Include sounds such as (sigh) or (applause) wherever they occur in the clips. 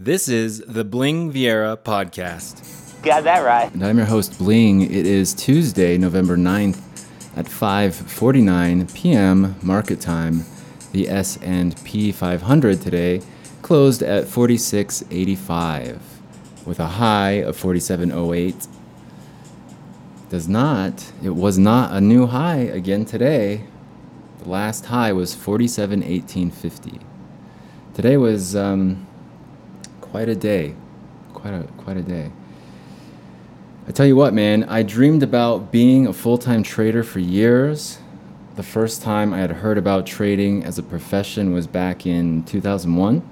This is the Bling Viera podcast. Got that right. And I'm your host Bling. It is Tuesday, November 9th at 5:49 p.m. market time. The S&P 500 today closed at 46.85 with a high of 47.08. Does not, it was not a new high again today. The last high was 47.1850. Today was um, quite a day. Quite a quite a day. I tell you what, man, I dreamed about being a full-time trader for years. The first time I had heard about trading as a profession was back in 2001.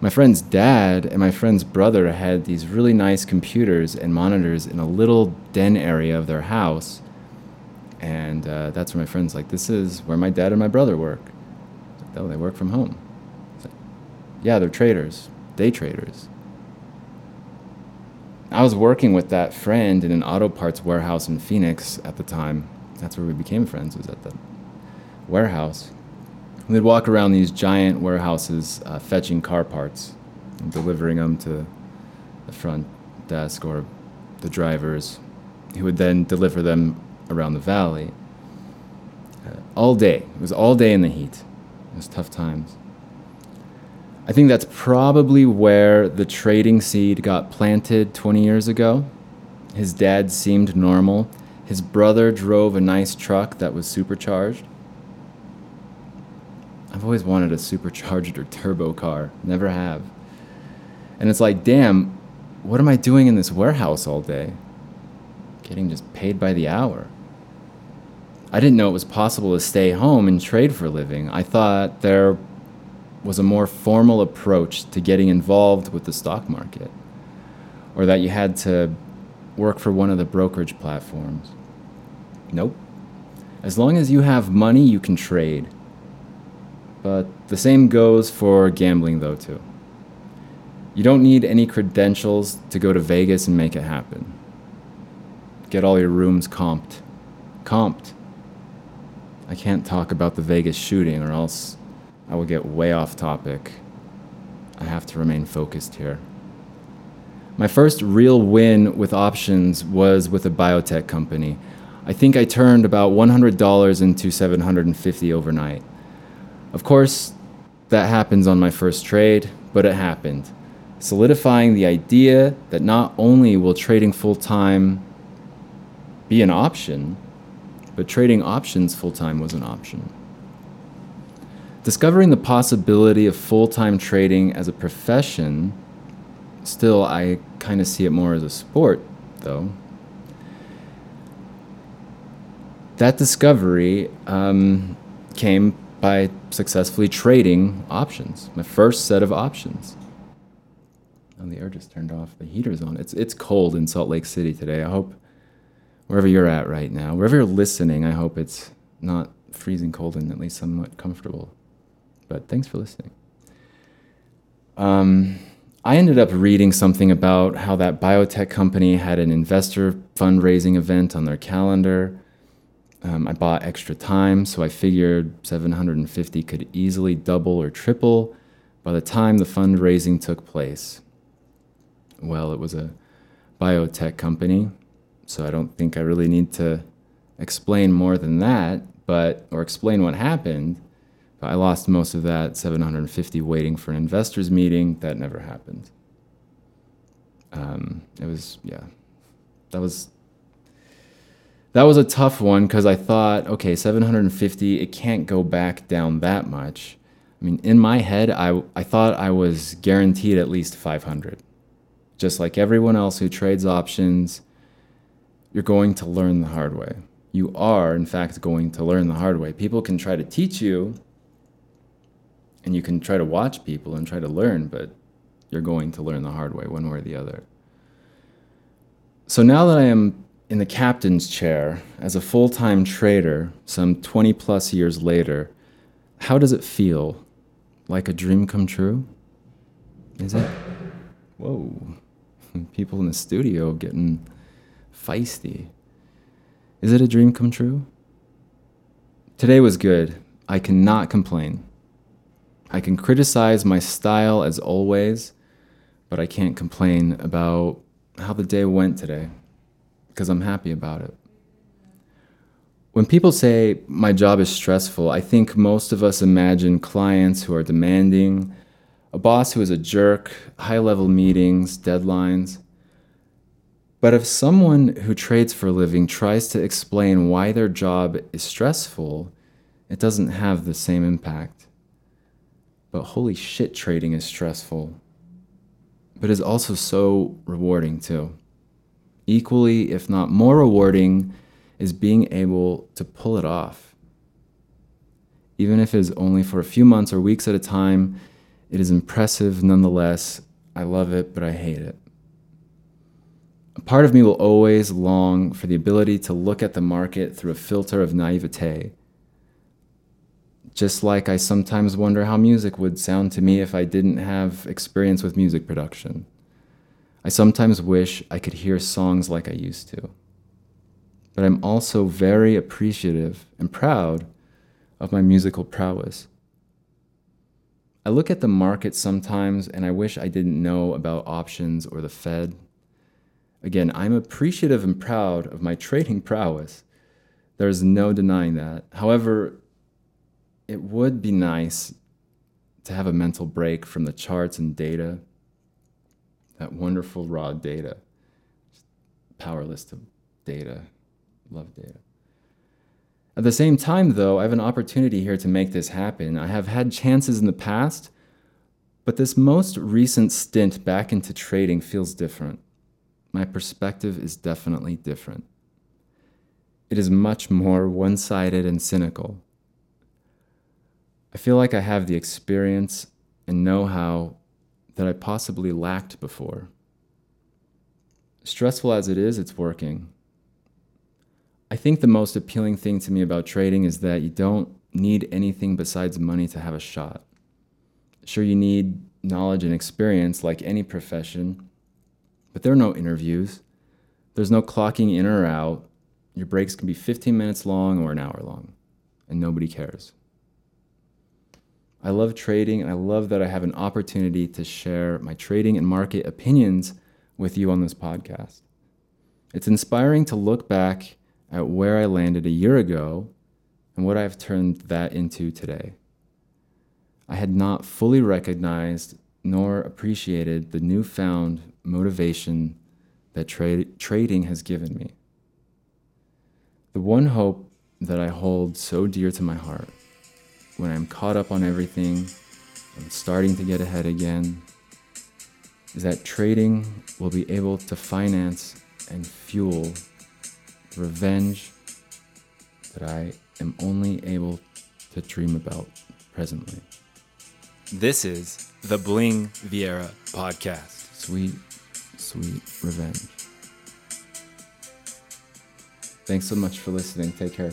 My friend's dad and my friend's brother had these really nice computers and monitors in a little den area of their house. And uh, that's where my friend's like, this is where my dad and my brother work. Like, oh, they work from home. Like, yeah, they're traders, day traders. I was working with that friend in an auto parts warehouse in Phoenix at the time. That's where we became friends, was at the warehouse. We'd walk around these giant warehouses uh, fetching car parts and delivering them to the front desk or the drivers who would then deliver them around the valley. Uh, all day. It was all day in the heat. It was tough times. I think that's probably where the trading seed got planted 20 years ago. His dad seemed normal. His brother drove a nice truck that was supercharged. I've always wanted a supercharged or turbo car, never have. And it's like, damn, what am I doing in this warehouse all day? Getting just paid by the hour. I didn't know it was possible to stay home and trade for a living. I thought there was a more formal approach to getting involved with the stock market, or that you had to work for one of the brokerage platforms. Nope. As long as you have money, you can trade. But the same goes for gambling, though, too. You don't need any credentials to go to Vegas and make it happen. Get all your rooms comped. Comped. I can't talk about the Vegas shooting, or else I will get way off topic. I have to remain focused here. My first real win with options was with a biotech company. I think I turned about $100 into 750 overnight. Of course, that happens on my first trade, but it happened, solidifying the idea that not only will trading full time be an option, but trading options full time was an option. Discovering the possibility of full time trading as a profession, still, I kind of see it more as a sport, though. That discovery um, came by successfully trading options, my first set of options. And the air just turned off. The heater's on. It's, it's cold in Salt Lake City today. I hope wherever you're at right now, wherever you're listening, I hope it's not freezing cold and at least somewhat comfortable. But thanks for listening. Um, I ended up reading something about how that biotech company had an investor fundraising event on their calendar. Um, I bought extra time, so I figured 750 could easily double or triple by the time the fundraising took place. Well, it was a biotech company, so I don't think I really need to explain more than that, but or explain what happened. I lost most of that 750 waiting for an investors meeting. That never happened. Um, it was yeah, that was that was a tough one because I thought, okay, 750, it can't go back down that much. I mean, in my head, I, I thought I was guaranteed at least 500. Just like everyone else who trades options, you're going to learn the hard way. You are, in fact, going to learn the hard way. People can try to teach you, and you can try to watch people and try to learn, but you're going to learn the hard way, one way or the other. So now that I am in the captain's chair as a full time trader, some 20 plus years later, how does it feel? Like a dream come true? Is it? Whoa. (laughs) People in the studio getting feisty. Is it a dream come true? Today was good. I cannot complain. I can criticize my style as always, but I can't complain about how the day went today because I'm happy about it. When people say my job is stressful, I think most of us imagine clients who are demanding, a boss who is a jerk, high level meetings, deadlines. But if someone who trades for a living tries to explain why their job is stressful, it doesn't have the same impact. But holy shit, trading is stressful. But is also so rewarding too. Equally, if not more rewarding, is being able to pull it off. Even if it is only for a few months or weeks at a time, it is impressive nonetheless. I love it, but I hate it. A part of me will always long for the ability to look at the market through a filter of naivete. Just like I sometimes wonder how music would sound to me if I didn't have experience with music production. I sometimes wish I could hear songs like I used to but I'm also very appreciative and proud of my musical prowess. I look at the market sometimes and I wish I didn't know about options or the Fed. Again, I'm appreciative and proud of my trading prowess. There's no denying that. However, it would be nice to have a mental break from the charts and data, that wonderful raw data, powerless to data love data. At the same time, though, I have an opportunity here to make this happen. I have had chances in the past, but this most recent stint back into trading feels different. My perspective is definitely different. It is much more one sided and cynical. I feel like I have the experience and know how that I possibly lacked before. Stressful as it is, it's working. I think the most appealing thing to me about trading is that you don't need anything besides money to have a shot. Sure, you need knowledge and experience like any profession, but there are no interviews. There's no clocking in or out. Your breaks can be 15 minutes long or an hour long, and nobody cares. I love trading, and I love that I have an opportunity to share my trading and market opinions with you on this podcast. It's inspiring to look back at where I landed a year ago and what I've turned that into today. I had not fully recognized nor appreciated the newfound motivation that tra- trading has given me. The one hope that I hold so dear to my heart when I'm caught up on everything and starting to get ahead again is that trading will be able to finance and fuel revenge that I am only able to dream about presently. This is the Bling Viera podcast. Sweet, sweet revenge. Thanks so much for listening. Take care.